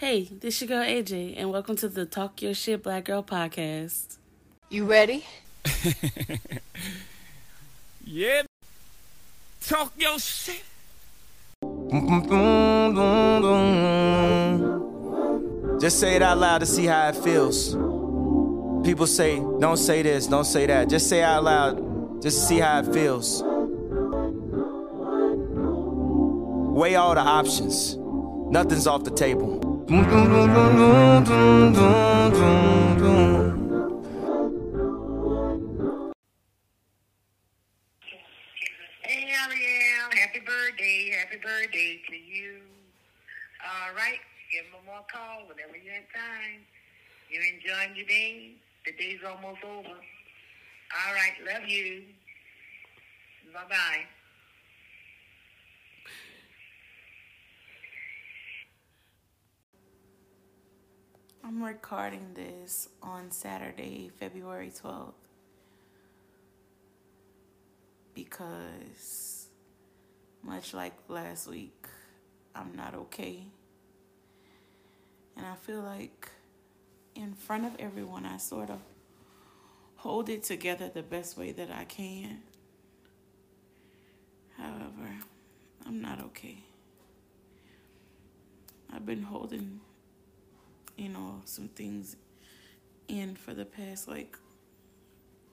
Hey, this your girl AJ, and welcome to the Talk Your Shit Black Girl podcast. You ready? yeah. Talk your shit. Just say it out loud to see how it feels. People say, don't say this, don't say that. Just say it out loud, just see how it feels. Weigh all the options. Nothing's off the table. Happy birthday, happy birthday to you. All right, give them more call whenever you're in time. You're enjoying your day. The day's almost over. All right, love you. Bye-bye. I'm recording this on Saturday, February 12th, because much like last week, I'm not okay. And I feel like in front of everyone, I sort of hold it together the best way that I can. However, I'm not okay. I've been holding you know, some things in for the past like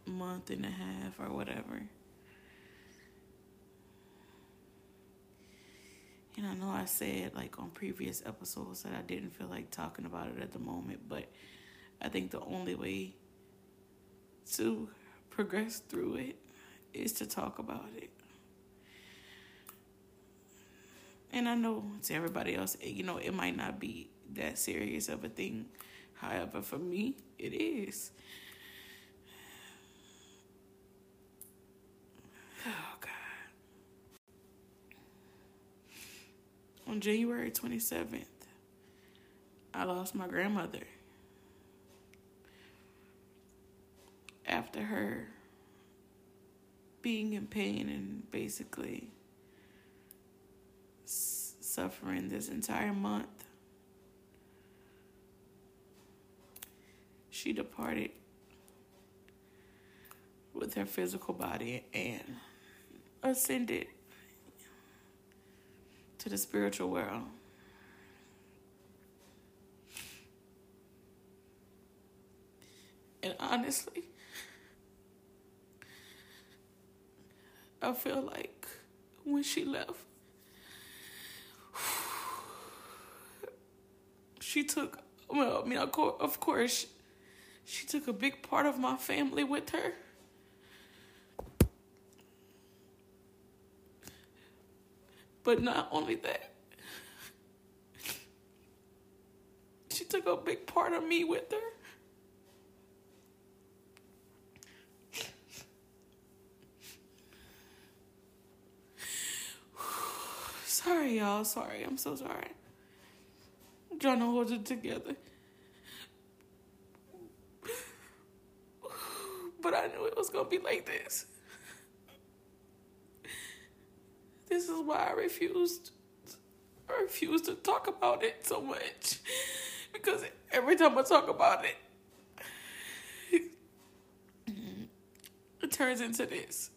month and a half or whatever. And I know I said like on previous episodes that I didn't feel like talking about it at the moment, but I think the only way to progress through it is to talk about it. And I know to everybody else, you know, it might not be that serious of a thing. However, for me, it is. Oh, God. On January 27th, I lost my grandmother. After her being in pain and basically suffering this entire month she departed with her physical body and ascended to the spiritual world. And honestly, I feel like when she left, she took, well, I mean, of course, she took a big part of my family with her. But not only that, she took a big part of me with her. sorry, y'all. Sorry. I'm so sorry. I'm trying to hold it together. But I knew it was gonna be like this. This is why I refused. I refused to talk about it so much because every time I talk about it, it turns into this.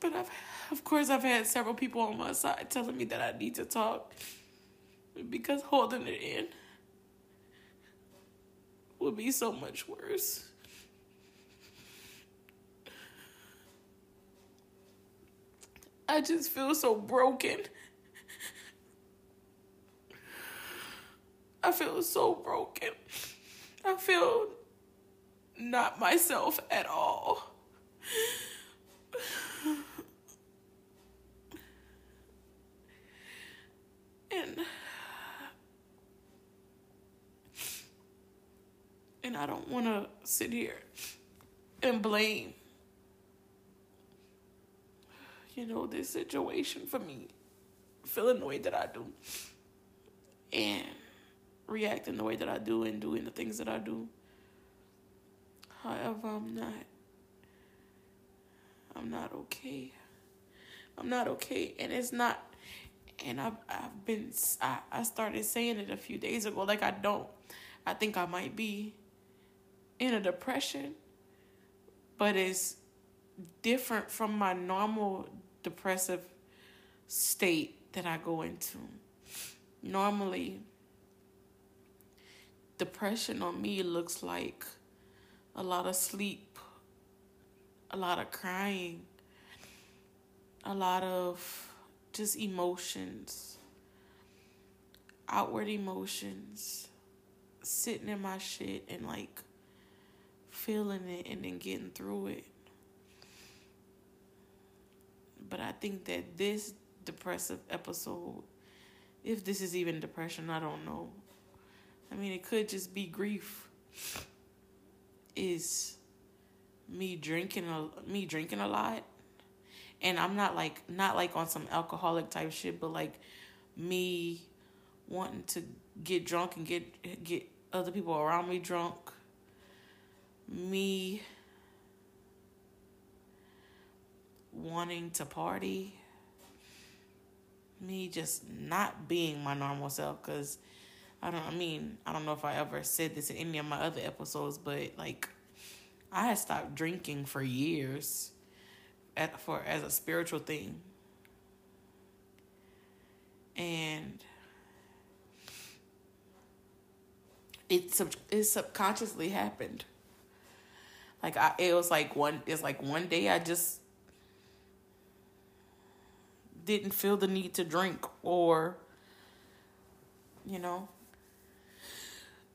But I've, of course, I've had several people on my side telling me that I need to talk because holding it in would be so much worse. I just feel so broken. I feel so broken. I feel not myself at all. And and I don't want to sit here and blame you know, this situation for me, feeling the way that I do, and reacting the way that I do, and doing the things that I do. However, I'm not. I'm not okay. I'm not okay, and it's not. and I've, I've been I, I started saying it a few days ago like i don't i think i might be in a depression but it's different from my normal depressive state that i go into normally depression on me looks like a lot of sleep a lot of crying a lot of just emotions, outward emotions, sitting in my shit and like feeling it and then getting through it. But I think that this depressive episode, if this is even depression, I don't know. I mean, it could just be grief. Is me drinking a me drinking a lot and I'm not like not like on some alcoholic type shit, but like me wanting to get drunk and get get other people around me drunk. Me wanting to party. Me just not being my normal self cuz I don't I mean, I don't know if I ever said this in any of my other episodes, but like I had stopped drinking for years at, for as a spiritual thing. And it sub it subconsciously happened. Like I it was like one it's like one day I just didn't feel the need to drink or you know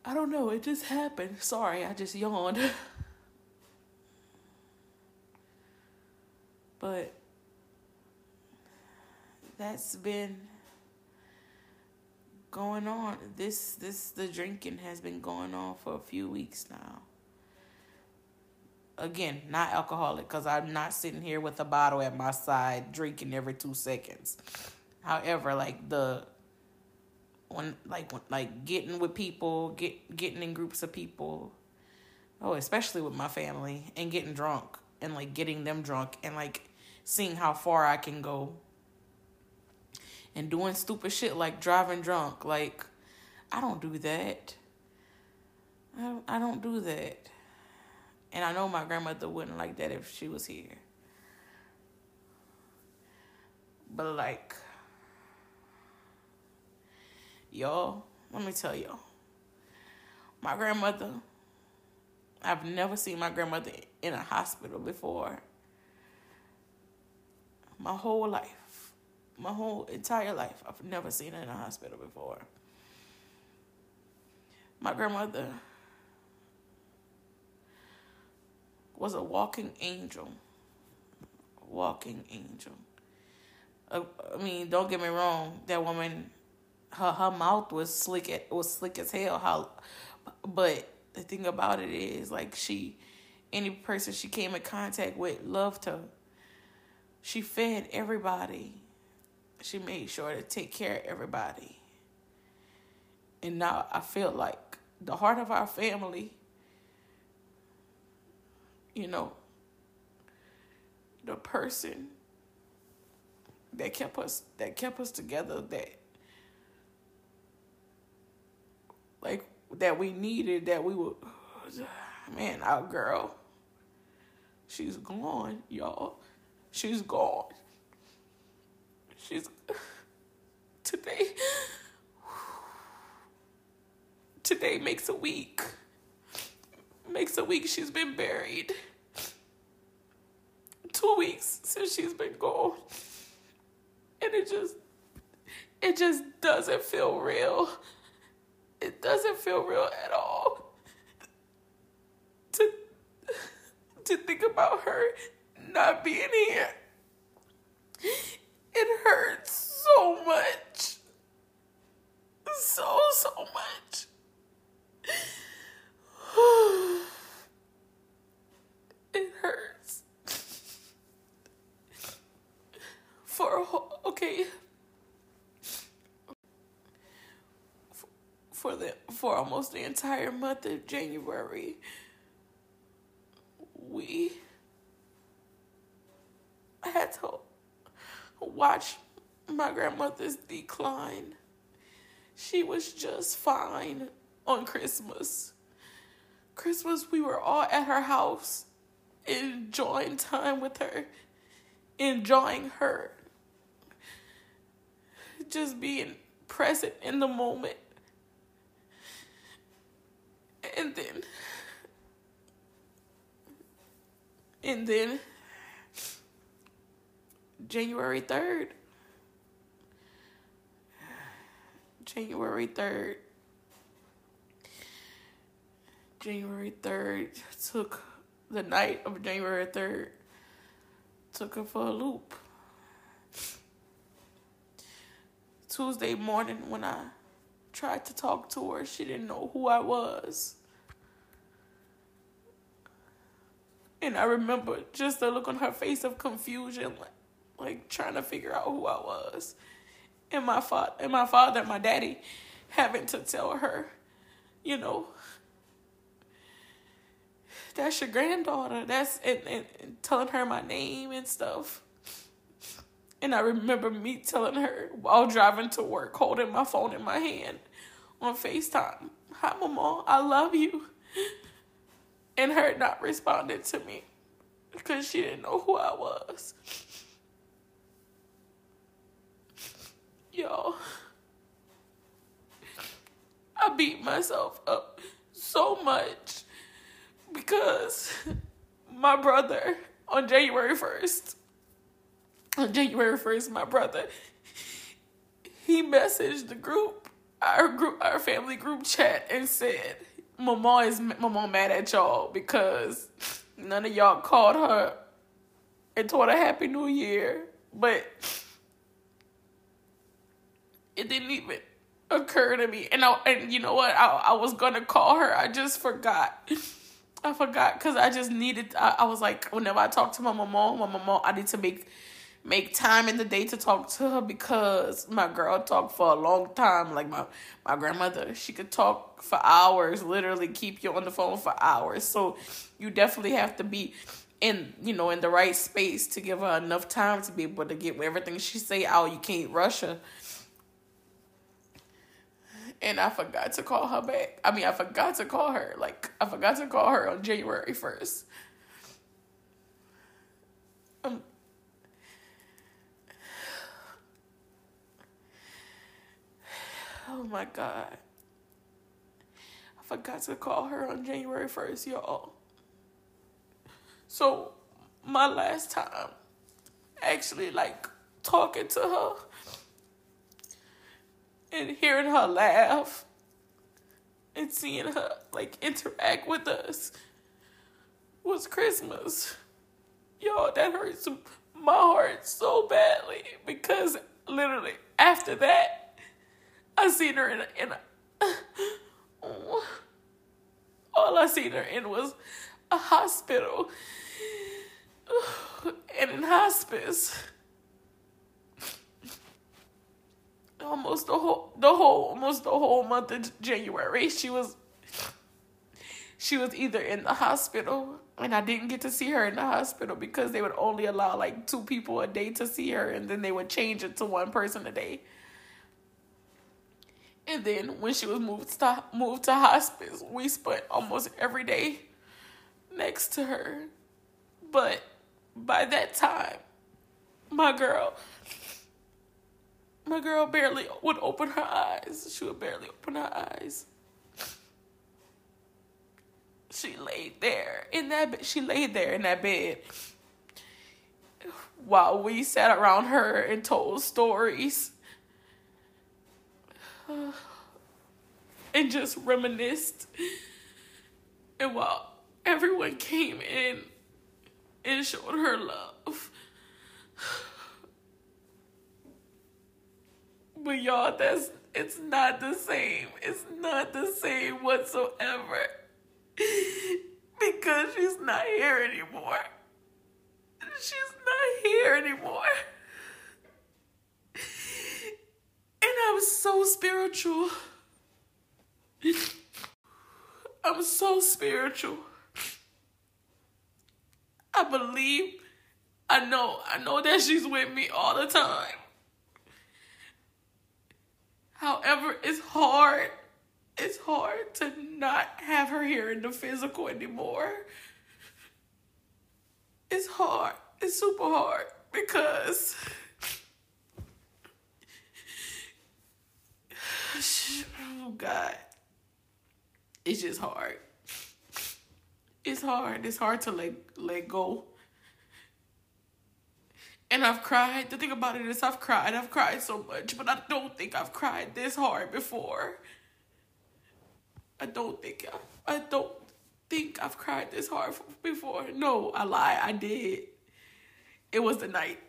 I don't know, it just happened. Sorry, I just yawned. But that's been going on. This this the drinking has been going on for a few weeks now. Again, not alcoholic because I'm not sitting here with a bottle at my side drinking every two seconds. However, like the when like when, like getting with people, get getting in groups of people. Oh, especially with my family and getting drunk and like getting them drunk and like seeing how far I can go and doing stupid shit like driving drunk. Like, I don't do that. I don't, I don't do that. And I know my grandmother wouldn't like that if she was here. But, like, y'all, let me tell y'all. My grandmother I've never seen my grandmother in a hospital before. My whole life, my whole entire life, I've never seen her in a hospital before. My grandmother was a walking angel. Walking angel. Uh, I mean, don't get me wrong. That woman, her her mouth was slick. It was slick as hell. How, but the thing about it is like she any person she came in contact with loved her she fed everybody she made sure to take care of everybody and now i feel like the heart of our family you know the person that kept us that kept us together that like that we needed that we would man our girl she's gone y'all. She's gone. She's today today makes a week makes a week she's been buried two weeks since she's been gone and it just it just doesn't feel real it doesn't feel real at all to to think about her not being here. It hurts so much. So so much. It hurts. For a whole, okay. for the for almost the entire month of January. We had to watch my grandmother's decline. She was just fine on Christmas. Christmas, we were all at her house, enjoying time with her, enjoying her, just being present in the moment. And then, and then, January 3rd, January 3rd, January 3rd, took the night of January 3rd, took her for a loop. Tuesday morning, when I tried to talk to her, she didn't know who I was. And I remember just the look on her face of confusion, like, like trying to figure out who I was. And my father, and my father, and my daddy, having to tell her, you know, that's your granddaughter. That's and, and, and telling her my name and stuff. And I remember me telling her while driving to work, holding my phone in my hand on FaceTime, Hi, Mama, I love you. And her not responding to me because she didn't know who I was. Y'all, I beat myself up so much because my brother on January 1st, on January 1st, my brother, he messaged the group, our group, our family group chat and said, Mama is Mama mad at y'all because none of y'all called her and told her Happy New Year. But it didn't even occur to me. And I, and you know what? I, I was gonna call her. I just forgot. I forgot because I just needed. I, I was like, whenever I talk to my mom, my mom, I need to make make time in the day to talk to her because my girl talked for a long time. Like my my grandmother, she could talk for hours, literally keep you on the phone for hours. So you definitely have to be in you know in the right space to give her enough time to be able to get everything she say out. You can't rush her. And I forgot to call her back. I mean, I forgot to call her. Like, I forgot to call her on January 1st. Um, oh my God. I forgot to call her on January 1st, y'all. So, my last time actually, like, talking to her and hearing her laugh and seeing her like interact with us was Christmas. Y'all, that hurts my heart so badly because literally after that, I seen her in a, in a all I seen her in was a hospital and in hospice. Almost the whole the whole almost the whole month of January. She was she was either in the hospital and I didn't get to see her in the hospital because they would only allow like two people a day to see her and then they would change it to one person a day. And then when she was moved to moved to hospice, we spent almost every day next to her. But by that time, my girl my girl barely would open her eyes. She would barely open her eyes. She laid there in that bed. She laid there in that bed while we sat around her and told stories and just reminisced. And while everyone came in and showed her love. But y'all, that's it's not the same. It's not the same whatsoever. because she's not here anymore. She's not here anymore. And I'm so spiritual. I'm so spiritual. I believe, I know, I know that she's with me all the time. However, it's hard. It's hard to not have her here in the physical anymore. It's hard. It's super hard because oh God. It's just hard. It's hard. It's hard to let let go. And I've cried. The thing about it is I've cried. I've cried so much, but I don't think I've cried this hard before. I don't think I, I don't think I've cried this hard before. No, I lie. I did. It was the night,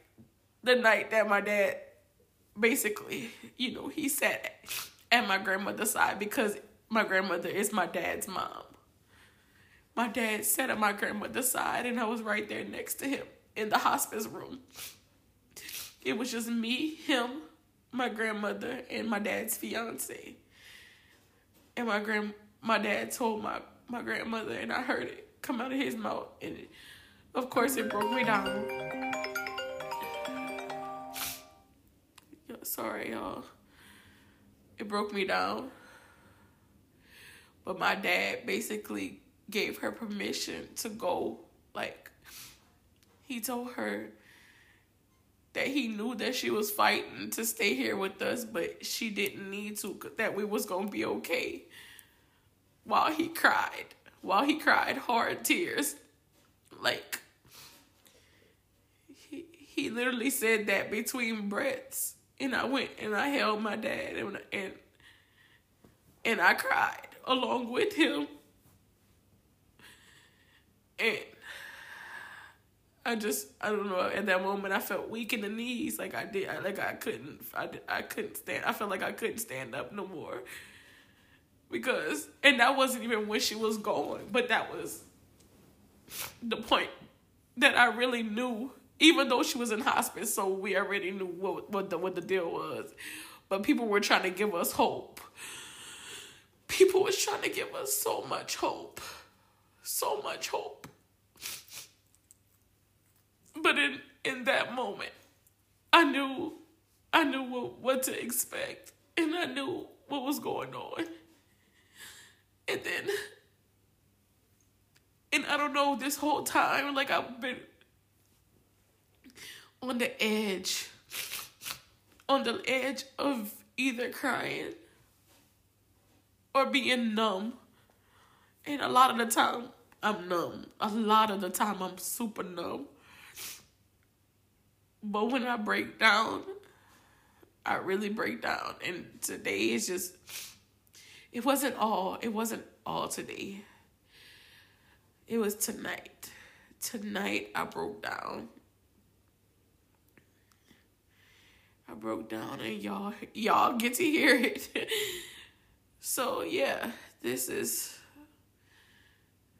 the night that my dad, basically, you know, he sat at my grandmother's side because my grandmother is my dad's mom. My dad sat at my grandmother's side, and I was right there next to him in the hospice room. It was just me, him, my grandmother, and my dad's fiance. And my grand my dad told my, my grandmother and I heard it come out of his mouth and it, of course it broke me down. Sorry, y'all. It broke me down. But my dad basically gave her permission to go. Like, he told her that he knew that she was fighting to stay here with us, but she didn't need to, that we was to be okay. While he cried, while he cried hard tears. Like, he, he literally said that between breaths. And I went and I held my dad and, and, and I cried along with him. And I just I don't know. At that moment, I felt weak in the knees, like I did, I, like I couldn't, I I couldn't stand. I felt like I couldn't stand up no more because, and that wasn't even when she was going, but that was the point that I really knew. Even though she was in hospice, so we already knew what what the what the deal was, but people were trying to give us hope. People was trying to give us so much hope, so much hope but in in that moment, I knew I knew what, what to expect and I knew what was going on. And then and I don't know this whole time like I've been on the edge on the edge of either crying or being numb. And a lot of the time I'm numb. A lot of the time I'm super numb. But when I break down, I really break down. And today is just, it wasn't all, it wasn't all today. It was tonight. Tonight I broke down. I broke down and y'all y'all get to hear it. so yeah, this is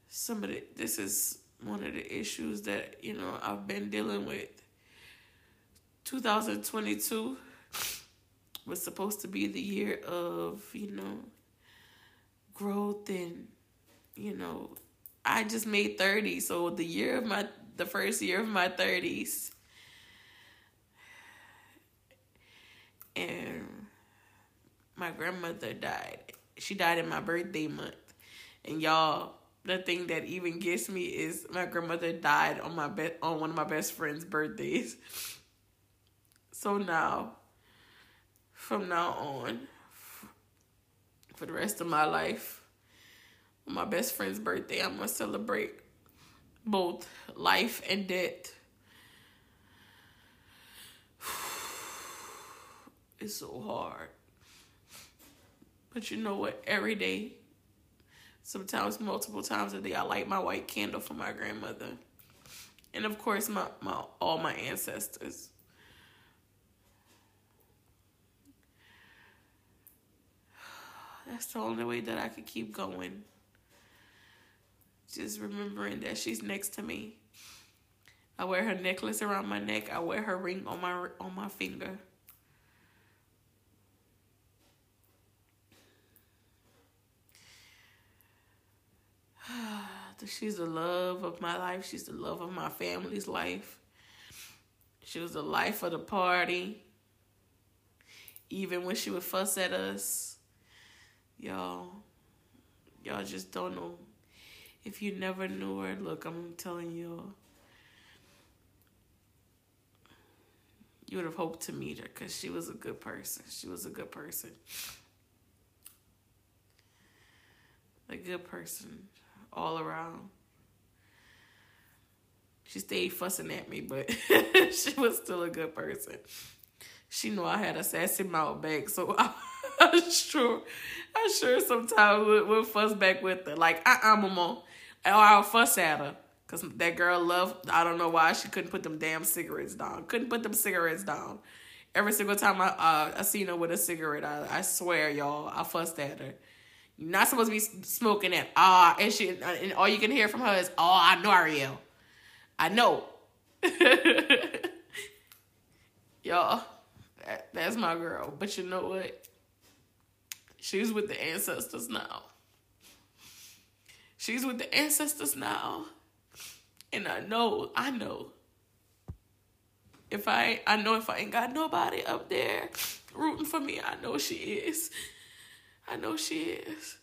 some of the this is one of the issues that, you know, I've been dealing with 2022 was supposed to be the year of, you know, growth and, you know, I just made 30. So the year of my, the first year of my 30s. And my grandmother died. She died in my birthday month. And y'all, the thing that even gets me is my grandmother died on my be- on one of my best friend's birthdays. So now, from now on, for the rest of my life, on my best friend's birthday, I'm to celebrate both life and death. It's so hard. But you know what? Every day, sometimes multiple times a day, I light my white candle for my grandmother. And of course, my, my all my ancestors. That's the only way that I could keep going. Just remembering that she's next to me. I wear her necklace around my neck. I wear her ring on my on my finger. She's the love of my life. She's the love of my family's life. She was the life of the party. even when she would fuss at us, y'all, y'all just don't know. If you never knew her, look, I'm telling you, you would have hoped to meet her because she was a good person. She was a good person. A good person all around. She stayed fussing at me, but she was still a good person. She knew I had a sassy mouth back, so I, I'm sure, I'm sure sometimes we'll, we'll fuss back with her. Like, uh-uh, mama. Or I'll fuss at her. Because that girl loved, I don't know why she couldn't put them damn cigarettes down. Couldn't put them cigarettes down. Every single time I uh, I seen her with a cigarette, I, I swear, y'all, I fussed at her. You're not supposed to be smoking it. Ah, and she, and all you can hear from her is, "Oh, I know Ariel. I know." y'all, that, that's my girl. But you know what? She's with the ancestors now. She's with the ancestors now. And I know, I know. If I I know if I ain't got nobody up there rooting for me, I know she is. I know she is.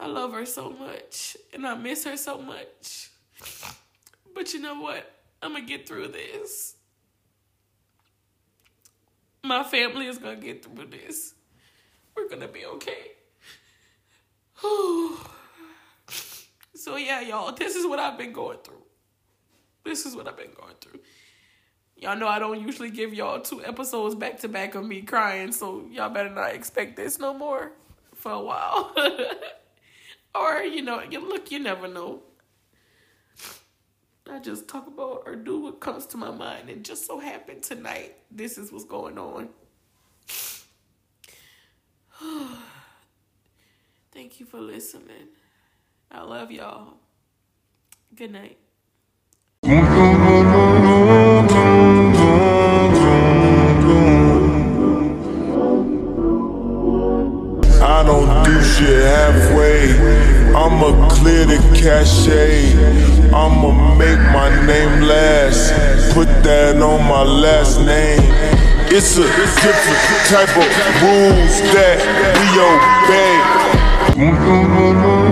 I love her so much and I miss her so much. But you know what? I'm going to get through this. My family is going to get through this. We're going to be okay. so yeah, y'all, this is what I've been going through. This is what I've been going through. Y'all know I don't usually give y'all two episodes back to back of me crying, so y'all better not expect this no more for a while. or, you know, look, you never know. I just talk about or do what comes to my mind, and just so happened tonight, this is what's going on. Thank you for listening. I love y'all. Good night. I don't do shit halfway. I'ma clear the cachet. That on my last name. It's a different type of rules that we obey.